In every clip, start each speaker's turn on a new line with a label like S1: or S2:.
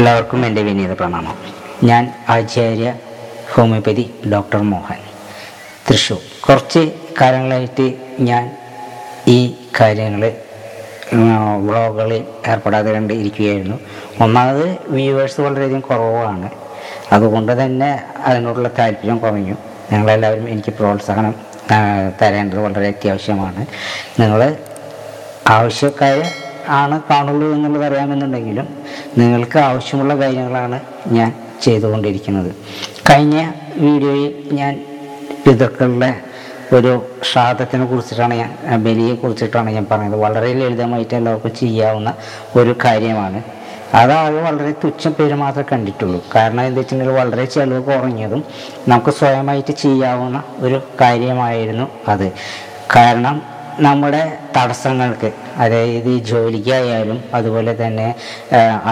S1: എല്ലാവർക്കും എന്റെ വിനീത പ്രണാമം. ഞാൻ ആചാര്യ ഹോമിയോപ്പതി ഡോക്ടർ മോഹൻ. തൃശ്ശൂർ കുറച്ച് കാലങ്ങളായിട്ട് ഞാൻ ഈ കാര്യങ്ങൾ വ്ളോഗുകളിൽ ഏർപ്പെടാതെ കണ്ട് ഇരിക്കുകയായിരുന്നു. ഒന്നാമത് വ്യൂവേഴ്സ് വളരെയധികം കുറവാണ്. അതുകൊണ്ട് തന്നെ അതിനോടുള്ള താല്പര്യം കുറഞ്ഞു. നിങ്ങളെല്ലാവരും എനിക്ക് പ്രോത്സാഹനം തരേണ്ടത് വളരെ അത്യാവശ്യമാണ്. നിങ്ങൾ ആവശ്യക്കാർ ആണ് കാണുള്ളൂ എന്നുള്ളത് അറിയാമെന്നുണ്ടെങ്കിലും നിങ്ങൾക്ക് ആവശ്യമുള്ള കാര്യങ്ങളാണ് ഞാൻ ചെയ്തുകൊണ്ടിരിക്കുന്നത്. കഴിഞ്ഞ വീഡിയോയിൽ ഞാൻ പിതൃക്കളുടെ ഒരു ശ്രാദ്ധത്തിനെ കുറിച്ചിട്ടാണ് ഞാൻ ബലിയെ കുറിച്ചിട്ടാണ് ഞാൻ പറഞ്ഞത്. വളരെ ലളിതമായിട്ട് എല്ലാവർക്കും ചെയ്യാവുന്ന ഒരു കാര്യമാണ്. അതാണ് വളരെ തുച്ഛം പേര് മാത്രമേ കണ്ടിട്ടുള്ളൂ. കാരണം എന്താ വെച്ചിട്ടുണ്ടെങ്കിൽ വളരെ ചിലവ് കുറഞ്ഞതും നമുക്ക് സ്വയമായിട്ട് ചെയ്യാവുന്ന ഒരു കാര്യമായിരുന്നു അത്. കാരണം നമ്മുടെ തടസ്സങ്ങൾക്ക് അതായത് ജോലിക്കായാലും അതുപോലെ തന്നെ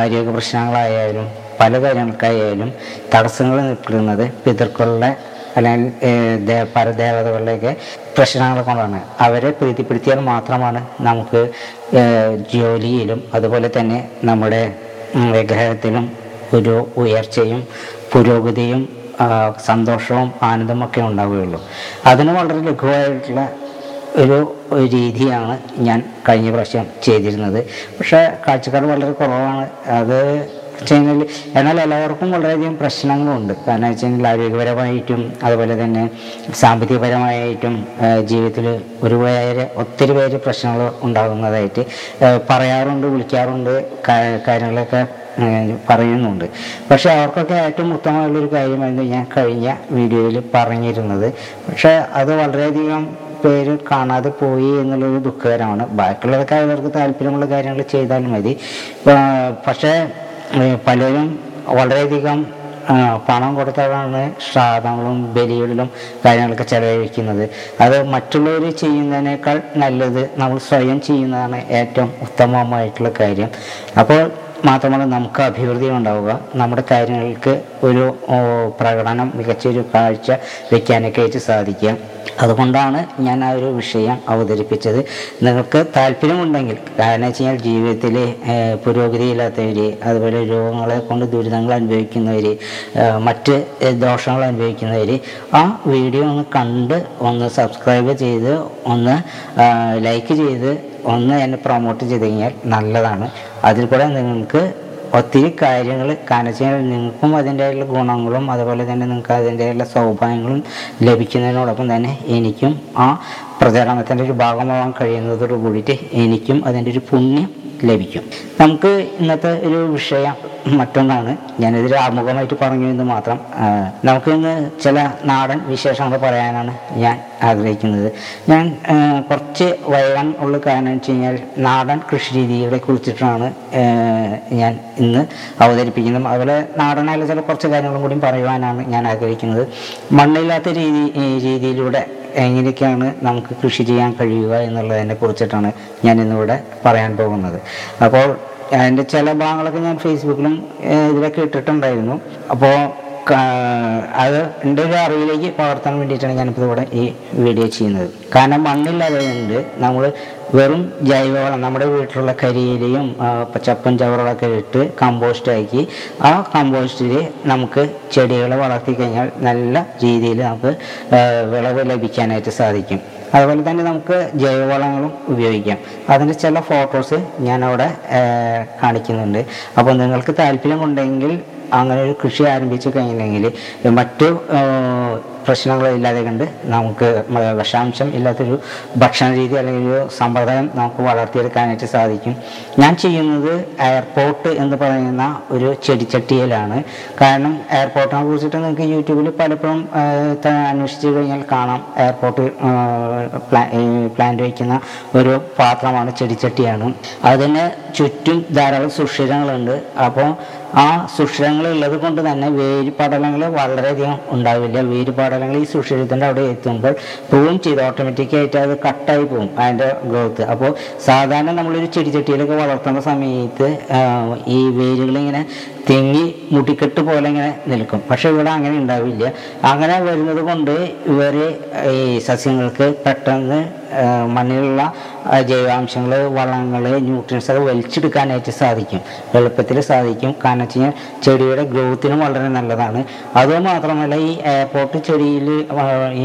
S1: ആരോഗ്യ പ്രശ്നങ്ങളായാലും പല കാര്യങ്ങൾക്കായാലും തടസ്സങ്ങൾ നിൽക്കുന്നത് പിതൃക്കളുടെ അല്ലെങ്കിൽ പരദേവതകളുടെയൊക്കെ പ്രശ്നങ്ങൾ കൊണ്ടാണ്. അവരെ പ്രീതിപ്പെടുത്തിയാൽ മാത്രമാണ് നമുക്ക് ജോലിയിലും അതുപോലെ തന്നെ നമ്മുടെ വിഗ്രഹത്തിലും ഒരു ഉയർച്ചയും പുരോഗതിയും സന്തോഷവും ആനന്ദമൊക്കെ ഉണ്ടാവുകയുള്ളൂ. അതിന് വളരെ ലഘുവായിട്ടുള്ള ഒരു രീതിയാണ് ഞാൻ കഴിഞ്ഞ പ്രാവശ്യം ചെയ്തിരുന്നത്. പക്ഷേ കാഴ്ചക്കാർ വളരെ കുറവാണ്. അത് ചെയ്യുന്നതിൽ എന്നാൽ എല്ലാവർക്കും വളരെയധികം പ്രശ്നങ്ങളുണ്ട്. കാരണം വെച്ച് കഴിഞ്ഞാൽ ആരോഗ്യപരമായിട്ടും അതുപോലെ തന്നെ സാമ്പത്തികപരമായിട്ടും ജീവിതത്തിൽ ഒരുപാട് ഒത്തിരി പേര് പ്രശ്നങ്ങൾ ഉണ്ടാകുന്നതായിട്ട് പറയാറുണ്ട് വിളിക്കാറുണ്ട് കാര്യങ്ങളൊക്കെ പറയുന്നുണ്ട്. പക്ഷേ അവർക്കൊക്കെ ഏറ്റവും ഉത്തമമായുള്ളൊരു കാര്യമായിരുന്നു ഞാൻ കഴിഞ്ഞ വീഡിയോയിൽ പറഞ്ഞിരുന്നത്. പക്ഷേ അത് വളരെയധികം പേര് കാണാതെ പോയി എന്നുള്ളൊരു ദുഃഖകരമാണ്. ബാക്കിയുള്ളതൊക്കെ അവർക്ക് താല്പര്യമുള്ള കാര്യങ്ങൾ ചെയ്താൽ മതി. പക്ഷേ പലരും വളരെയധികം പണം കൊടുത്താണ് ശ്രാദ്ധങ്ങളും ബലികളിലും കാര്യങ്ങളൊക്കെ ചെലവഴിക്കുന്നത്. അത് മറ്റുള്ളവർ ചെയ്യുന്നതിനേക്കാൾ നല്ലത് നമ്മൾ സ്വയം ചെയ്യുന്നതാണ് ഏറ്റവും ഉത്തമമായിട്ടുള്ള കാര്യം. അപ്പോൾ മാത്രമല്ല നമുക്ക് അഭിവൃദ്ധി ഉണ്ടാവുക. നമ്മുടെ കാര്യങ്ങൾക്ക് ഒരു പ്രകടനം മികച്ചൊരു കാഴ്ച വയ്ക്കാനൊക്കെ ആയിട്ട് സാധിക്കുക. അതുകൊണ്ടാണ് ഞാൻ ആ ഒരു വിഷയം അവതരിപ്പിച്ചത്. നിങ്ങൾക്ക് താല്പര്യമുണ്ടെങ്കിൽ കാരണം വെച്ച് കഴിഞ്ഞാൽ ജീവിതത്തിൽ പുരോഗതിയില്ലാത്തവർ അതുപോലെ രോഗങ്ങളെ കൊണ്ട് ദുരിതങ്ങൾ അനുഭവിക്കുന്നവർ മറ്റ് ദോഷങ്ങൾ അനുഭവിക്കുന്നവർ ആ വീഡിയോ ഒന്ന് കണ്ട് ഒന്ന് സബ്സ്ക്രൈബ് ചെയ്ത് ഒന്ന് ലൈക്ക് ചെയ്ത് ഒന്ന് എന്നെ പ്രൊമോട്ട് ചെയ്ത് കഴിഞ്ഞാൽ നല്ലതാണ്. അതിൽ കൂടെ നിങ്ങൾക്ക് ഒത്തിരി കാര്യങ്ങൾ കഴിഞ്ഞാൽ നിങ്ങൾക്കും അതിന്റെയുള്ള ഗുണങ്ങളും അതുപോലെ തന്നെ നിങ്ങൾക്ക് അതിന്റെയുള്ള സൗഭാഗ്യങ്ങളും ലഭിക്കുന്നതിനോടൊപ്പം തന്നെ എനിക്കും ആ പ്രചരണത്തിന്റെ ഒരു ഭാഗമാവാൻ കഴിയുന്നതോടു കൂടിയിട്ട് എനിക്കും അതിന്റെ ഒരു പുണ്യം ലഭിക്കും. നമുക്ക് ഇന്നത്തെ ഒരു വിഷയം മറ്റൊന്നാണ്. ഞാനിതിൽ ആമുഖമായിട്ട് പറഞ്ഞു എന്ന് മാത്രം. നമുക്ക് ഇന്ന് ചില നാടൻ വിശേഷങ്ങൾ പറയാനാണ് ഞാൻ ആഗ്രഹിക്കുന്നത്. ഞാൻ കുറച്ച് വൈകാൻ ഉള്ള കാരണം വെച്ച് കഴിഞ്ഞാൽ നാടൻ കൃഷി രീതികളെ കുറിച്ചിട്ടാണ് ഞാൻ ഇന്ന് അവതരിപ്പിക്കുന്നത്. അതുപോലെ നാടനായ ചില കുറച്ച് കാര്യങ്ങളും കൂടി പറയുവാനാണ് ഞാൻ ആഗ്രഹിക്കുന്നത്. മണ്ണില്ലാത്ത രീതി രീതിയിലൂടെ എങ്ങനെയൊക്കെയാണ് നമുക്ക് കൃഷി ചെയ്യാൻ കഴിയുക എന്നുള്ളതിനെ കുറിച്ചിട്ടാണ് ഞാൻ ഇന്നിവിടെ പറയാൻ പോകുന്നത്. അപ്പോൾ അതിന്റെ ചില ഭാഗങ്ങളൊക്കെ ഞാൻ ഫേസ്ബുക്കിലും ഇതിലൊക്കെ ഇട്ടിട്ടുണ്ടായിരുന്നു. അപ്പോൾ അത് എന്റെ ഒരു അറിവിലേക്ക് പകർത്താൻ വേണ്ടിയിട്ടാണ് ഞാനിപ്പോൾ ഇവിടെ ഈ വീഡിയോ ചെയ്യുന്നത്. കാരണം മണ്ണില്ലാതെ കൊണ്ട് നമ്മൾ വെറും ജൈവവളം നമ്മുടെ വീട്ടിലുള്ള കരിയിലയും ചപ്പൻ ചപ്പും ചവറുകളൊക്കെ ഇട്ട് കമ്പോസ്റ്റ് ആക്കി ആ കമ്പോസ്റ്റിൽ നമുക്ക് ചെടികളെ വളർത്തി കഴിഞ്ഞാൽ നല്ല രീതിയിൽ നമുക്ക് വിളവ് ലഭിക്കാനായിട്ട് സാധിക്കും. അതുപോലെ തന്നെ നമുക്ക് ജൈവവളങ്ങളും ഉപയോഗിക്കാം. അതിന്റെ ചില ഫോട്ടോസ് ആ, കാണിക്കുന്നുണ്ട്. അപ്പോൾ നിങ്ങൾക്ക് താല്പര്യമുണ്ടെങ്കിൽ അങ്ങനെ ഒരു കൃഷി ആരംഭിച്ചു കഴിഞ്ഞെങ്കിൽ മറ്റു പ്രശ്നങ്ങളില്ലാതെ കണ്ട് നമുക്ക് വിഷാംശം ഇല്ലാത്തൊരു ഭക്ഷണ രീതി അല്ലെങ്കിൽ ഒരു സമ്പ്രദായം നമുക്ക് വളർത്തിയെടുക്കാനായിട്ട് സാധിക്കും. ഞാൻ ചെയ്യുന്നത് എയർപോർട്ട് എന്ന് പറയുന്ന ഒരു ചെടിച്ചട്ടിയിലാണ്. കാരണം എയർപോർട്ടിനെ കുറിച്ചിട്ട് നിങ്ങൾക്ക് യൂട്യൂബിൽ പലപ്പോഴും അന്വേഷിച്ച് കഴിഞ്ഞാൽ കാണാം. എയർപോർട്ട് പ്ലാന്റ് വയ്ക്കുന്ന ഒരു പാത്രമാണ് ചെടിച്ചട്ടിയാണ്. അതിന് ചുറ്റും ധാരാളം സുഷിരങ്ങളുണ്ട്. അപ്പോൾ ആ സുഷിരങ്ങൾ ഉള്ളത് കൊണ്ട് തന്നെ വേര് പടലങ്ങൾ വളരെയധികം ഉണ്ടാവില്ല. വേര് പടലങ്ങൾ ഈ സുഷിരത്തിന്റെ അവിടെ എത്തുമ്പോൾ പൂവും ചെയ്ത് ഓട്ടോമാറ്റിക്കായിട്ട് അത് കട്ടായി പോകും അതിന്റെ ഗ്രോത്ത് അപ്പോൾ സാധാരണ നമ്മളൊരു ചെടിച്ചട്ടിയിലൊക്കെ വളർത്തുന്ന സമയത്ത് ഈ വേരുകളിങ്ങനെ തെങ്ങി മുടിക്കെട്ട് പോലെ ഇങ്ങനെ നിൽക്കും. പക്ഷെ ഇവിടെ അങ്ങനെ ഉണ്ടാവില്ല. അങ്ങനെ വരുന്നത് കൊണ്ട് ഇവർ ഈ സസ്യങ്ങൾക്ക് പെട്ടെന്ന് മണ്ണിലുള്ള ജൈവാംശങ്ങൾ വളങ്ങൾ ന്യൂട്രിയൻസ് ഒക്കെ വലിച്ചെടുക്കാനായിട്ട് സാധിക്കും. എളുപ്പത്തിൽ സാധിക്കും. കാരണം വെച്ച് കഴിഞ്ഞാൽ ചെടിയുടെ ഗ്രോത്തിനും വളരെ നല്ലതാണ്. അതുമാത്രമല്ല ഈ എയർപോർട്ട് ചെടിയിൽ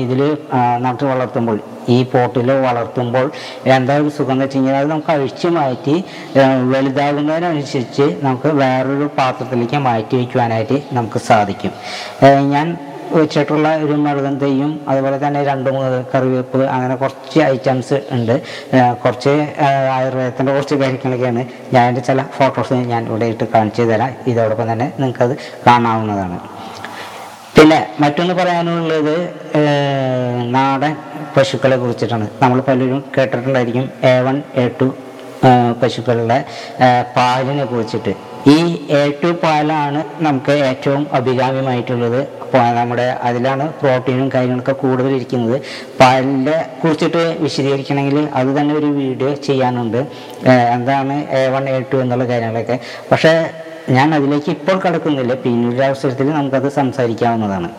S1: ഇതിൽ നട്ടു വളർത്തുമ്പോൾ ഈ പോട്ടിൽ വളർത്തുമ്പോൾ എന്താ ഒരു സുഖം എന്ന് വെച്ച് കഴിഞ്ഞാൽ അത് നമുക്ക് അഴിച്ചു മാറ്റി വലുതാകുന്നതിനനുസരിച്ച് നമുക്ക് വേറൊരു പാത്രത്തിലേക്ക് മാറ്റി വയ്ക്കുവാനായിട്ട് നമുക്ക് സാധിക്കും. ഞാൻ വെച്ചിട്ടുള്ള ഒരു മൃഗം തെയ്യും അതുപോലെ തന്നെ രണ്ട് മൂന്ന് കറിവേപ്പ് അങ്ങനെ കുറച്ച് ഐറ്റംസ് ഉണ്ട്. കുറച്ച് ആയുർവേദത്തിന്റെ കുറച്ച് കാര്യങ്ങളൊക്കെയാണ്. ഞാൻ എന്റെ ചില ഫോട്ടോസ് ഞാൻ ഇവിടെ ഇട്ട് കാണിച്ചു തരാം. ഇതോടൊപ്പം തന്നെ നിങ്ങൾക്കത് കാണാവുന്നതാണ്. പിന്നെ മറ്റൊന്ന് പറയാനുള്ളത് നാടൻ പശുക്കളെ കുറിച്ചിട്ടാണ്. നമ്മൾ പലരും കേട്ടിട്ടുണ്ടായിരിക്കും എ വൺ എ ടു പശുക്കളുടെ പാലിനെ കുറിച്ചിട്ട്. ഈ എ ടു പാലാണ് നമുക്ക് ഏറ്റവും അഭികാമ്യമായിട്ടുള്ളത്. നമ്മുടെ അതിലാണ് പ്രോട്ടീനും കാര്യങ്ങളൊക്കെ കൂടുതൽ ഇരിക്കുന്നത്. പാലിനെ കുറിച്ചിട്ട് വിശദീകരിക്കണമെങ്കിൽ അത് തന്നെ ഒരു വീഡിയോ ചെയ്യാനുണ്ട്. എന്താണ് എ വൺ എ ടു എന്നുള്ള കാര്യങ്ങളൊക്കെ. പക്ഷേ ഞാൻ അതിലേക്ക് ഇപ്പോൾ കടക്കുന്നില്ല. പിന്നീട് അവസരത്തിൽ നമുക്കത് സംസാരിക്കാവുന്നതാണ്.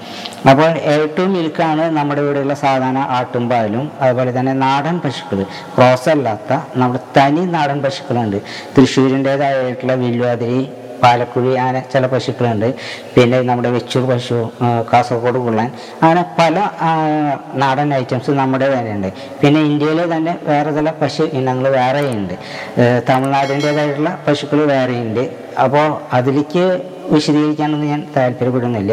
S1: അപ്പോൾ ഏറ്റവും മിൽക്കാണ് നമ്മുടെ ഇവിടെയുള്ള സാധാരണ ആട്ടും പാലും അതുപോലെ തന്നെ നാടൻ പശുക്കൾ ക്രോസ് അല്ലാത്ത നമ്മുടെ തനി നാടൻ പശുക്കളുണ്ട്. തൃശ്ശൂരിന്റേതായിട്ടുള്ള വില്ലുവാതിരി പാലക്കുഴി അങ്ങനെ ചില പശുക്കളുണ്ട്. പിന്നെ നമ്മുടെ വെച്ചൂർ പശു കാസർഗോഡ് കുള്ളൻ അങ്ങനെ പല നാടൻ ഐറ്റംസ് നമ്മുടെ തന്നെയുണ്ട് പിന്നെ ഇന്ത്യയിലെ തന്നെ വേറെ ചില പശു ഇനങ്ങൾ വേറെയുണ്ട്. തമിഴ്നാടിന്റേതായിട്ടുള്ള പശുക്കൾ വേറെയുണ്ട്. അപ്പോൾ അതിലേക്ക് വിശദീകരിക്കാനൊന്നും ഞാൻ താല്പര്യപ്പെടുന്നില്ല.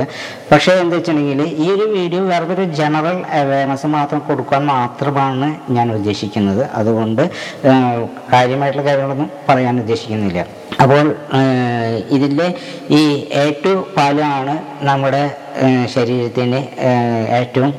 S1: പക്ഷേ എന്താ വെച്ചിട്ടുണ്ടെങ്കിൽ ഈ ഒരു വീഡിയോ വെറുതെ ജനറൽ അവയർനെസ് മാത്രം കൊടുക്കാൻ മാത്രമാണ് ഞാൻ ഉദ്ദേശിക്കുന്നത്. അതുകൊണ്ട് കാര്യമായിട്ടുള്ള കാര്യങ്ങളൊന്നും പറയാൻ ഉദ്ദേശിക്കുന്നില്ല. അപ്പോൾ ഇതിന്റെ ഈ ഏറ്റവും പാലാണ് നമ്മുടെ ശരീരത്തിന് ഏറ്റവും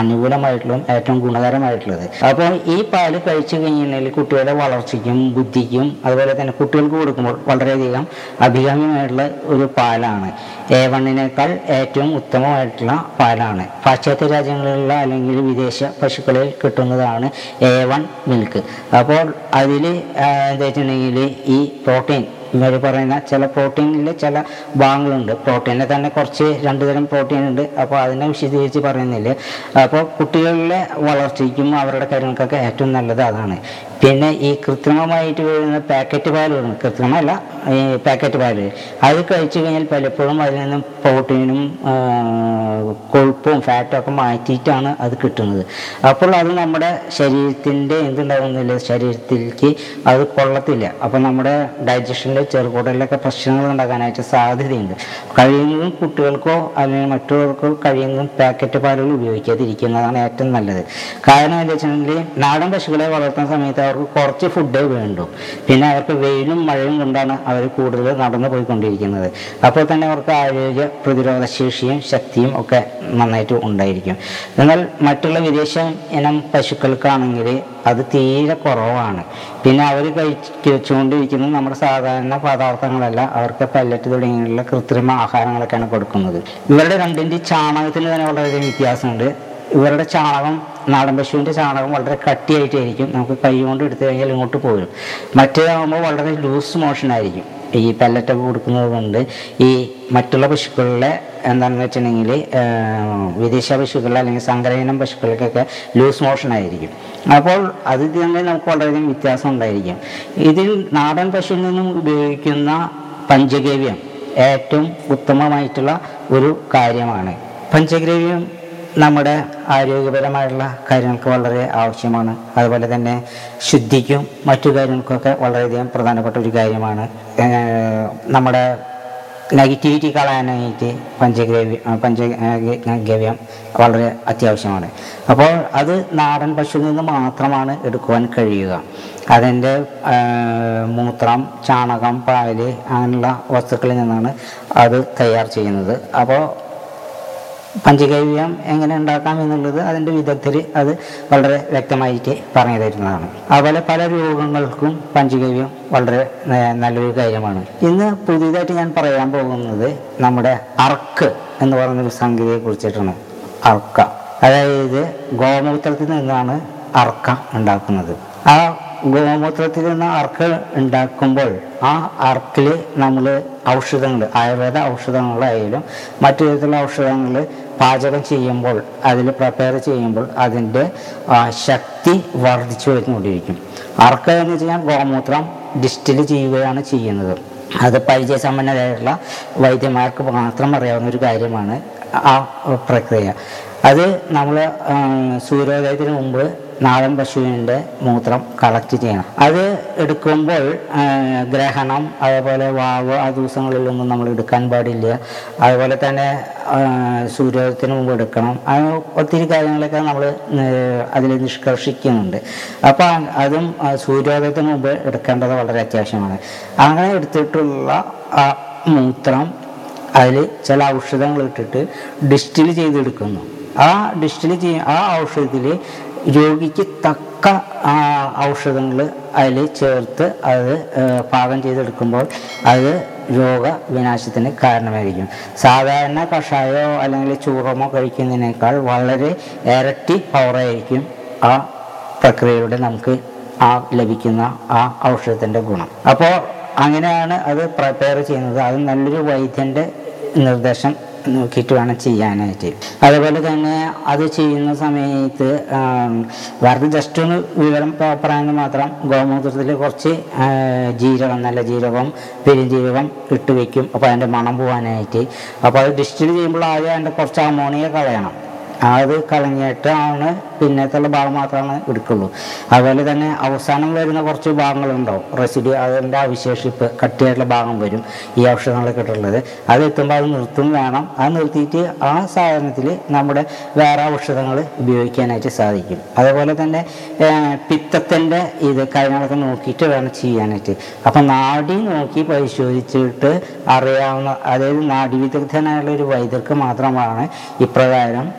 S1: അനുകൂലമായിട്ടുള്ളതും ഏറ്റവും ഗുണകരമായിട്ടുള്ളത്. അപ്പോൾ ഈ പാൽ കഴിച്ചു കഴിഞ്ഞാൽ കുട്ടികളുടെ വളർച്ചയ്ക്കും ബുദ്ധിക്കും അതുപോലെ തന്നെ കുട്ടികൾക്ക് കൊടുക്കുമ്പോൾ വളരെയധികം അഭികാമ്യമായിട്ടുള്ള ഒരു പാലാണ്. എ വണ്ണിനേക്കാൾ ഏറ്റവും ഉത്തമമായിട്ടുള്ള പാലാണ്. പാശ്ചാത്യ രാജ്യങ്ങളിലുള്ള അല്ലെങ്കിൽ വിദേശ പശുക്കളിൽ കിട്ടുന്നതാണ് എ വൺ മിൽക്ക് അപ്പോൾ അതിൽ എന്താ വെച്ചിട്ടുണ്ടെങ്കിൽ ഈ പ്രോട്ടീൻ ഇവർ പറയുന്ന ചില പ്രോട്ടീനിൽ ചില ഭാഗങ്ങളുണ്ട്. പ്രോട്ടീനിൽ തന്നെ കുറച്ച് രണ്ട് തരം പ്രോട്ടീൻ ഉണ്ട്. അപ്പോൾ അതിനെ വിശദീകരിച്ച് പറയുന്നില്ല. അപ്പോൾ കുട്ടികളിലെ വളർച്ചയ്ക്കും അവരുടെ കാര്യങ്ങൾക്കൊക്കെ ഏറ്റവും നല്ലത് അതാണ്. പിന്നെ ഈ കൃത്രിമമായിട്ട് വരുന്ന പാക്കറ്റ് വരുന്നു കൃത്രിമല്ല ഈ പാക്കറ്റ് പാൽ. അത് കഴിച്ചു കഴിഞ്ഞാൽ പലപ്പോഴും അതിൽ നിന്നും പ്രോട്ടീനും കൊഴുപ്പും ഫാറ്റും ഒക്കെ മാറ്റിയിട്ടാണ് അത് കിട്ടുന്നത്. അപ്പോൾ അത് നമ്മുടെ ശരീരത്തിന്റെ എന്തുണ്ടാകുന്നില്ല ശരീരത്തിലേക്ക് അത് കൊള്ളത്തില്ല. അപ്പോൾ നമ്മുടെ ഡൈജഷനിലെ ചെറുകുടലിലൊക്കെ പ്രശ്നങ്ങൾ ഉണ്ടാകാനായിട്ട് സാധ്യതയുണ്ട്. കഴിയുന്നതും കുട്ടികൾക്കോ അല്ലെങ്കിൽ മറ്റുള്ളവർക്കോ കഴിയുന്നതും പാക്കറ്റ് പാലുകൾ ഉപയോഗിക്കാതിരിക്കുന്നതാണ് ഏറ്റവും നല്ലത്. കാരണം എന്താ വെച്ചിട്ടുണ്ടെങ്കിൽ നാടൻ പശുക്കളെ വളർത്തുന്ന സമയത്ത് അവർക്ക് കുറച്ച് ഫുഡേ വേണ്ടു. പിന്നെ അവർക്ക് വെയിലും മഴയും കൊണ്ടാണ് അവർ കൂടുതൽ നടന്നു പോയിക്കൊണ്ടിരിക്കുന്നത്. അപ്പോൾ തന്നെ അവർക്ക് ആരോഗ്യ പ്രതിരോധ ശേഷിയും ശക്തിയും ഒക്കെ നന്നായിട്ട് ഉണ്ടായിരിക്കും. എന്നാൽ മറ്റുള്ള വിദേശ ഇനം പശുക്കൾക്കാണെങ്കിൽ അത് തീരെ കുറവാണ്. പിന്നെ അവർ കഴിച്ചുകൊണ്ടിരിക്കുന്നത് നമ്മുടെ സാധാരണ പദാർത്ഥങ്ങളല്ല അവർക്ക് പല്ലറ്റ് തുടങ്ങിയുള്ള കൃത്രിമ ആഹാരങ്ങളൊക്കെയാണ് കൊടുക്കുന്നത്. ഇവരുടെ രണ്ടിന്റെ ചാണകത്തിന് തന്നെ വളരെയധികം വ്യത്യാസമുണ്ട്. ഇവരുടെ ചാണകം നാടൻ പശുവിന്റെ ചാണകം വളരെ കട്ടിയായിട്ടായിരിക്കും നമുക്ക് കൈ കൊണ്ട് എടുത്തു കഴിഞ്ഞാൽ ഇങ്ങോട്ട് പോകും മറ്റേതാകുമ്പോൾ വളരെ ലൂസ് മോഷൻ ആയിരിക്കും. ഈ പെല്ലറ്റൊക്കെ കൊടുക്കുന്നത് കൊണ്ട് ഈ മറ്റുള്ള പശുക്കളിലെ എന്താണെന്ന് വെച്ചിട്ടുണ്ടെങ്കിൽ വിദേശ പശുക്കൾ അല്ലെങ്കിൽ സങ്കരയിനം പശുക്കൾക്കൊക്കെ ലൂസ് മോഷൻ ആയിരിക്കും. അപ്പോൾ അത് തന്നെ നമുക്ക് വളരെയധികം വ്യത്യാസം ഉണ്ടായിരിക്കും. ഇതിൽ നാടൻ പശുവിൽ നിന്നും ഉപയോഗിക്കുന്ന പഞ്ചഗവ്യം ഏറ്റവും ഉത്തമമായിട്ടുള്ള ഒരു കാര്യമാണ്. പഞ്ചഗവ്യം നമ്മുടെ ആരോഗ്യപരമായിട്ടുള്ള കാര്യങ്ങൾക്ക് വളരെ ആവശ്യമാണ്. അതുപോലെ തന്നെ ശുദ്ധിക്കും മറ്റു കാര്യങ്ങൾക്കൊക്കെ വളരെയധികം പ്രധാനപ്പെട്ട ഒരു കാര്യമാണ്. നമ്മുടെ നെഗറ്റിവിറ്റി കളയാനായിട്ട് പഞ്ചഗ്രവ്യ പഞ്ചഗവ്യം വളരെ അത്യാവശ്യമാണ്. അപ്പോൾ അത് നാടൻ പശുവിൽ നിന്ന് മാത്രമാണ് എടുക്കുവാൻ കഴിയുക. അതിന്റെ മൂത്രം ചാണകം പാൽ അങ്ങനെയുള്ള വസ്തുക്കളിൽ നിന്നാണ് അത് തയ്യാർ ചെയ്യുന്നത്. അപ്പോൾ പഞ്ചഗവ്യം എങ്ങനെ ഉണ്ടാക്കാം എന്നുള്ളത് അതിന്റെ വിദഗ്ധർ അത് വളരെ വ്യക്തമായിട്ട് പറഞ്ഞു തരുന്നതാണ്. അതുപോലെ പല രോഗങ്ങൾക്കും പഞ്ചഗവ്യം വളരെ നല്ലൊരു കാര്യമാണ്. ഇന്ന് പുതിയതായിട്ട് ഞാൻ പറയാൻ പോകുന്നത് നമ്മുടെ അർക്ക് എന്ന് പറയുന്നൊരു സംഗതിയെ കുറിച്ചിട്ടാണ്. അർക്ക. അതായത് ഗോമൂത്രത്തിൽ നിന്നാണ് അർക്ക ഉണ്ടാക്കുന്നത്. ആ ഗോമൂത്രത്തിൽ നിന്ന് അർക്ക് ഉണ്ടാക്കുമ്പോൾ ആ അർക്കിൽ നമ്മൾ ഔഷധങ്ങൾ ആയുർവേദ ഔഷധങ്ങളായാലും മറ്റു വിധത്തിലുള്ള ഔഷധങ്ങൾ പാചകം ചെയ്യുമ്പോൾ അതിൽ പ്രിപ്പയർ ചെയ്യുമ്പോൾ അതിന്റെ ശക്തി വർദ്ധിച്ചു വരുന്നുകൊണ്ടിരിക്കും അർക്ക എന്ന് വെച്ച് കഴിഞ്ഞാൽ ഗോമൂത്രം ഡിസ്റ്റിൽ ചെയ്യുകയാണ് ചെയ്യുന്നത്. അത് പരിചയസമ്പന്നരായിട്ടുള്ള വൈദ്യന്മാർക്ക് മാത്രം അറിയാവുന്ന ഒരു കാര്യമാണ് ആ പ്രക്രിയ. അത് നമ്മൾ സൂര്യോദയത്തിന് മുമ്പ് നാടൻ പശുവിന്റെ മൂത്രം കളക്ട് ചെയ്യണം. അത് എടുക്കുമ്പോൾ ഗ്രഹണം അതേപോലെ വാവ് ആ ദിവസങ്ങളിലൊന്നും നമ്മൾ എടുക്കാൻ പാടില്ല. അതുപോലെ തന്നെ സൂര്യോദയത്തിന് മുമ്പ് എടുക്കണം. അങ്ങനെ ഒത്തിരി കാര്യങ്ങളൊക്കെ നമ്മൾ അതിൽ നിഷ്കർഷിക്കുന്നുണ്ട്. അപ്പോൾ അതും സൂര്യോദയത്തിന് മുമ്പ് എടുക്കേണ്ടത് വളരെ അത്യാവശ്യമാണ്. അങ്ങനെ എടുത്തിട്ടുള്ള ആ മൂത്രം അതിൽ ചില ഔഷധങ്ങൾ ഇട്ടിട്ട് ഡിസ്റ്റിൽ ചെയ്തെടുക്കുന്നു. ആ ഡിസ്റ്റിൽ ചെയ്യ ആ ഔഷധത്തിൽ രോഗിക്ക് തക്ക ഔഷധങ്ങൾ അതിൽ ചേർത്ത് അത് പാകം ചെയ്തെടുക്കുമ്പോൾ അത് രോഗവിനാശത്തിന് കാരണമായിരിക്കും. സാധാരണ കഷായമോ അല്ലെങ്കിൽ ചൂറമോ കഴിക്കുന്നതിനേക്കാൾ വളരെ ഇരട്ടി പവറായിരിക്കും ആ പ്രക്രിയയിലൂടെ നമുക്ക് ആ ലഭിക്കുന്ന ആ ഔഷധത്തിന്റെ ഗുണം. അപ്പോൾ അങ്ങനെയാണ് അത് പ്രിപ്പയർ ചെയ്യുന്നത്. അത് നല്ലൊരു വൈദ്യന്റെ നിർദ്ദേശം നോക്കിയിട്ട് വേണം ചെയ്യാനായിട്ട്. അതുപോലെ തന്നെ അത് ചെയ്യുന്ന സമയത്ത് ആം, വെറുതെ ജസ്റ്റ് ഒന്ന് വിവരം പ- പറയാൻ മാത്രം ഗോമൂത്രത്തിൽ കുറച്ച് ജീരകം നല്ല ജീരകം പെരുംജീരകം ഇട്ട് വെക്കും. അപ്പോൾ അതിന്റെ മണം പോകാനായിട്ട് അപ്പോൾ അത് ഡിസ്റ്റിൽ ചെയ്യുമ്പോൾ ആദ്യം അതിന്റെ കുറച്ച് അമോണിയ കളയണം. അത് കളഞ്ഞിട്ടാണ് പിന്നത്തുള്ള ഭാഗം മാത്രമാണ് എടുക്കുള്ളൂ. അതുപോലെ തന്നെ അവസാനം വരുന്ന കുറച്ച് ഭാഗങ്ങളുണ്ടാവും. റെസിഡി അതിന്റെ അവശേഷിപ്പ് കട്ടിയായിട്ടുള്ള ഭാഗം വരും. ഈ ഔഷധങ്ങളൊക്കെ ഇട്ടുള്ളത് അത് എത്തുമ്പോൾ അത് നിർത്തും വേണം. അത് നിർത്തിയിട്ട് ആ സാധനത്തിൽ നമ്മുടെ വേറെ ഔഷധങ്ങൾ ഉപയോഗിക്കാനായിട്ട് സാധിക്കും. അതുപോലെ തന്നെ പിത്തത്തിന്റെ ഇത് കാര്യങ്ങളൊക്കെ നോക്കിയിട്ട് വേണം ചെയ്യാനായിട്ട്. അപ്പം നാടി നോക്കി പരിശോധിച്ചിട്ട് അറിയാവുന്ന അതായത് നാഡി വിദഗ്ധനായുള്ള ഒരു വൈദ്യർക്ക് മാത്രമാണ് ഇപ്രകാരം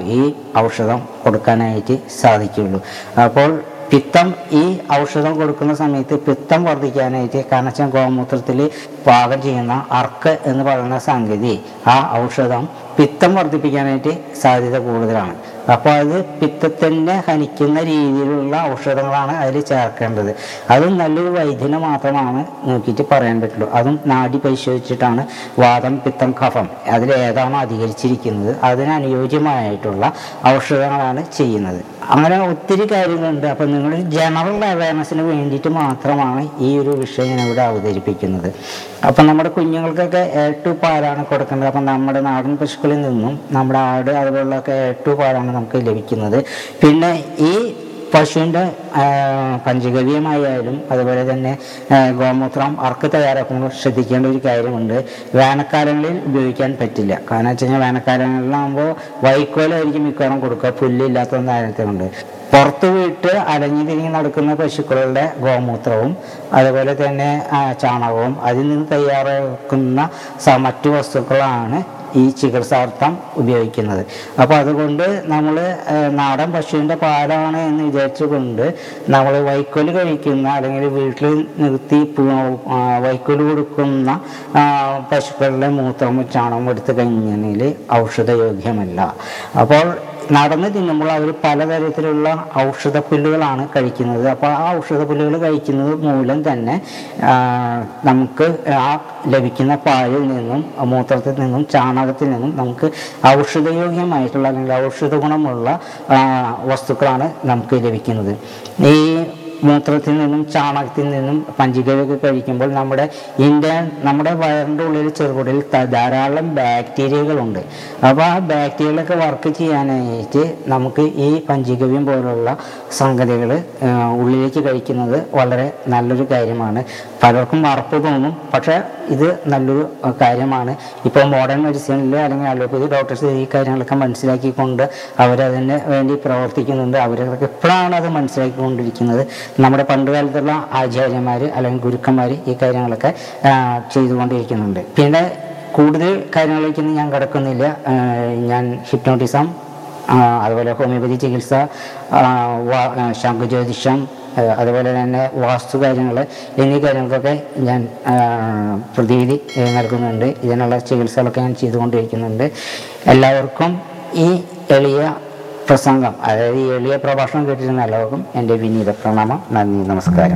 S1: ഈ ഔഷധം കൊടുക്കാനായിട്ട് സാധിക്കുകയുള്ളൂ അപ്പോൾ പിത്തം ഈ ഔഷധം കൊടുക്കുന്ന സമയത്ത് പിത്തം വർദ്ധിക്കാനായിട്ട് കാരണം ഗോമൂത്രത്തിൽ പാകം ചെയ്യുന്ന അർക്ക് എന്ന് പറയുന്ന സംഗതി ആ ഔഷധം പിത്തം വർദ്ധിപ്പിക്കാനായിട്ട് സാധ്യത കൂടുതലാണ്. അപ്പോൾ അത് പിത്തത്തിനെ ഹനിക്കുന്ന രീതിയിലുള്ള ഔഷധങ്ങളാണ് അതിൽ ചേർക്കേണ്ടത്. അതും നല്ലൊരു വൈദ്യനെ മാത്രമാണ് നോക്കിയിട്ട് പറയാൻ പറ്റുള്ളൂ. അതും നാടി പരിശോധിച്ചിട്ടാണ് വാദം പിത്തം കഫം അതിൽ അധികരിച്ചിരിക്കുന്നത്. അതിനനുയോജ്യമായിട്ടുള്ള ഔഷധങ്ങളാണ് ചെയ്യുന്നത്. അങ്ങനെ ഒത്തിരി കാര്യങ്ങളുണ്ട്. അപ്പം നിങ്ങൾ ജനറൽ അവയർനെസ്സിന് വേണ്ടിയിട്ട് മാത്രമാണ് ഈ ഒരു വിഷയം ഞാൻ ഇവിടെ അവതരിപ്പിക്കുന്നത്. അപ്പം നമ്മുടെ കുഞ്ഞുങ്ങൾക്കൊക്കെ ഏറ്റവും പാലാണ് കൊടുക്കേണ്ടത്. അപ്പം നമ്മുടെ നാടൻ പശുക്കളിൽ നിന്നും നമ്മുടെ ആട് അതുപോലുള്ളൊക്കെ ഏറ്റവും പാലാണ് നമുക്ക് ലഭിക്കുന്നത്. പിന്നെ ഈ പശുവിന്റെ പഞ്ചഗവ്യമായാലും അതുപോലെ തന്നെ ഗോമൂത്രം അർക്ക് തയ്യാറാക്കുമ്പോൾ ശ്രദ്ധിക്കേണ്ട ഒരു കാര്യമുണ്ട്. വേനൽക്കാലങ്ങളിൽ ഉപയോഗിക്കാൻ പറ്റില്ല. കാരണം വെച്ച് കഴിഞ്ഞാൽ വേനൽക്കാലങ്ങളിലാകുമ്പോൾ വൈക്കോലായിരിക്കും മിക്കവാറും കൊടുക്കുക. പുല്ലില്ലാത്ത കാര്യത്തിലുണ്ട് പുറത്ത് വിട്ട് അലഞ്ഞു തിരിഞ്ഞ് നടക്കുന്ന പശുക്കളുടെ ഗോമൂത്രവും അതുപോലെ തന്നെ ചാണകവും അതിൽ നിന്ന് തയ്യാറാക്കുന്ന മറ്റു വസ്തുക്കളാണ് ഈ ചികിത്സാർത്ഥം ഉപയോഗിക്കുന്നത്. അപ്പോൾ അതുകൊണ്ട് നമ്മൾ നാടൻ പശുവിന്റെ പാലാണ് എന്ന് വിചാരിച്ചുകൊണ്ട് നമ്മൾ വൈക്കോൽ കഴിക്കുന്ന അല്ലെങ്കിൽ വീട്ടിൽ നിർത്തി വൈക്കോൽ കൊടുക്കുന്ന പശുക്കളുടെ മൂത്രം ചാണകം എടുത്തു കഴിഞ്ഞാൽ ഔഷധയോഗ്യമല്ല. അപ്പോൾ നടന്ന് തിന്നുമ്പോൾ അവർ പലതരത്തിലുള്ള ഔഷധ പുല്ലുകളാണ് കഴിക്കുന്നത്. അപ്പോൾ ആ ഔഷധ പുല്ലുകൾ കഴിക്കുന്നത് മൂലം തന്നെ നമുക്ക് ആ ലഭിക്കുന്ന പാലിൽ നിന്നും മൂത്രത്തിൽ നിന്നും ചാണകത്തിൽ നിന്നും നമുക്ക് ഔഷധയോഗ്യമായിട്ടുള്ള അല്ലെങ്കിൽ ഔഷധ ഗുണമുള്ള വസ്തുക്കളാണ് നമുക്ക് ലഭിക്കുന്നത്. ഈ മൂത്രത്തിൽ നിന്നും ചാണകത്തിൽ നിന്നും പഞ്ചികയൊക്കെ കഴിക്കുമ്പോൾ നമ്മുടെ ഇന്ത്യൻ നമ്മുടെ വയറിന്റെ ഉള്ളിൽ ചെറുകുടലിൽ ത- ധാരാളം ബാക്ടീരിയകളുണ്ട് അപ്പോൾ ആ ബാക്ടീരിയകളൊക്കെ വർക്ക് ചെയ്യാനായിട്ട് നമുക്ക് ഈ പഞ്ചികവ്യം പോലുള്ള സംഗതികൾ ഉള്ളിലേക്ക് കഴിക്കുന്നത് വളരെ നല്ലൊരു കാര്യമാണ്. പലർക്കും മറപ്പ് തോന്നും പക്ഷേ ഇത് നല്ലൊരു കാര്യമാണ്. ഇപ്പോൾ മോഡേൺ മെഡിസിനിൽ അല്ലെങ്കിൽ അലോപ്പതി ഡോക്ടേഴ്സ് ഈ കാര്യങ്ങളൊക്കെ മനസ്സിലാക്കിക്കൊണ്ട് അവരതിന് വേണ്ടി പ്രവർത്തിക്കുന്നുണ്ട്. അവരൊക്കെ എപ്പോഴാണ് അത് മനസ്സിലാക്കിക്കൊണ്ടിരിക്കുന്നത്. നമ്മുടെ പണ്ടുകാലത്തുള്ള ആചാര്യന്മാർ അല്ലെങ്കിൽ ഗുരുക്കന്മാർ ഈ കാര്യങ്ങളൊക്കെ ചെയ്തുകൊണ്ടിരിക്കുന്നുണ്ട്. പിന്നെ കൂടുതൽ കാര്യങ്ങളിലേക്കൊന്നും ഞാൻ കിടക്കുന്നില്ല. ഞാൻ ഹിപ്നോട്ടിസം അതുപോലെ ഹോമിയോപ്പതി ചികിത്സ ശംഖുജ്യോതിഷം അതുപോലെ തന്നെ വാസ്തു കാര്യങ്ങൾ എന്നീ കാര്യങ്ങൾക്കൊക്കെ ഞാൻ പ്രതിവിധി നൽകുന്നുണ്ട്. ഇതിനുള്ള ചികിത്സകളൊക്കെ ഞാൻ ചെയ്തുകൊണ്ടിരിക്കുന്നുണ്ട്. എല്ലാവർക്കും ഈ എളിയ പ്രസംഗം. അതായത് ഈ എളിയ പ്രഭാഷണം കേട്ടിരുന്ന എല്ലാവർക്കും എന്റെ വിനീത പ്രണാമം. നന്ദി നമസ്കാരം.